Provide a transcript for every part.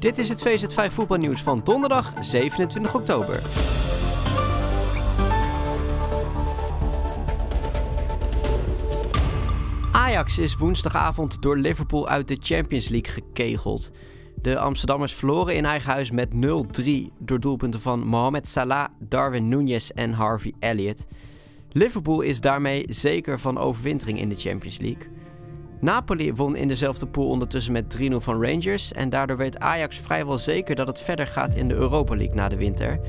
Dit is het VZ5 voetbalnieuws van donderdag 27 oktober. Ajax is woensdagavond door Liverpool uit de Champions League gekegeld. De Amsterdammers verloren in eigen huis met 0-3 door doelpunten van Mohamed Salah, Darwin Núñez en Harvey Elliott. Liverpool is daarmee zeker van overwintering in de Champions League. Napoli won in dezelfde pool ondertussen met 3-0 van Rangers en daardoor weet Ajax vrijwel zeker dat het verder gaat in de Europa League na de winter.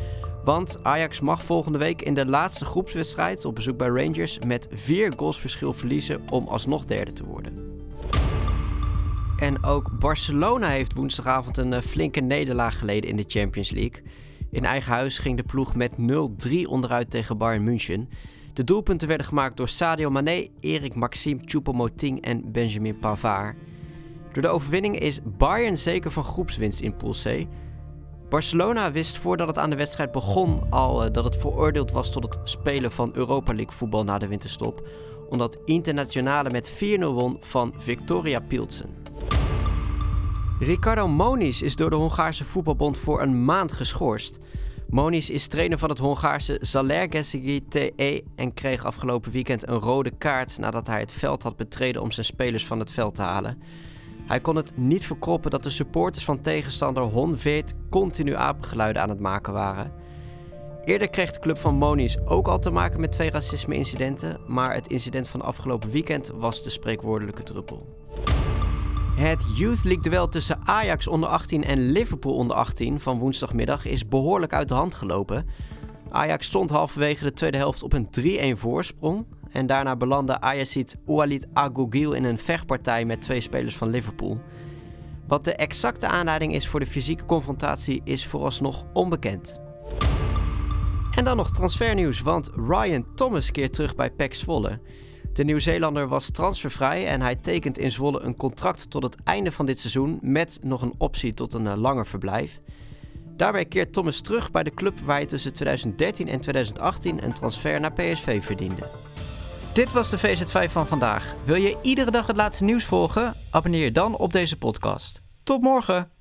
Want Ajax mag volgende week in de laatste groepswedstrijd op bezoek bij Rangers met vier goals verschil verliezen om alsnog derde te worden. En ook Barcelona heeft woensdagavond een eh, flinke nederlaag geleden in de Champions League. In eigen huis ging de ploeg met 0-3 onderuit tegen Bayern München. De doelpunten werden gemaakt door Sadio Mané, Erik Maxime Choupo-Moting en Benjamin Pavard. Door de overwinning is Bayern zeker van groepswinst in Pool C. Barcelona wist voordat het aan de wedstrijd begon al eh, dat het veroordeeld was tot het spelen van Europa League voetbal na de winterstop, omdat Internationale met 4-0 won van Victoria Pilsen. Ricardo Moniz is door de Hongaarse voetbalbond voor een maand geschorst. Moniz is trainer van het Hongaarse Zalaegerszegi TE en kreeg afgelopen weekend een rode kaart nadat hij het veld had betreden om zijn spelers van het veld te halen. Hij kon het niet verkroppen dat de supporters van tegenstander Honveet continu apengeluiden aan het maken waren. Eerder kreeg de club van Moniz ook al te maken met twee racisme-incidenten, maar het incident van afgelopen weekend was de spreekwoordelijke druppel. Het Youth League duel tussen Ajax onder 18 en Liverpool onder 18 van woensdagmiddag is behoorlijk uit de hand gelopen. Ajax stond halverwege de tweede helft op een 3-1 voorsprong. En daarna belandde Ajaxid Oualit Agougil in een vechtpartij met twee spelers van Liverpool. Wat de exacte aanleiding is voor de fysieke confrontatie is vooralsnog onbekend. En dan nog transfernieuws, want Ryan Thomas keert terug bij PEC Zwolle. De Nieuw-Zeelander was transfervrij en hij tekent in Zwolle een contract tot het einde van dit seizoen met nog een optie tot een eh, langer verblijf. Daarbij keert Thomas terug bij de club waar hij tussen 2013 en 2018 een transfer naar PSV verdiende. Dit was de VZ5 van vandaag. Wil je iedere dag het laatste nieuws volgen? Abonneer je dan op deze podcast. Tot morgen!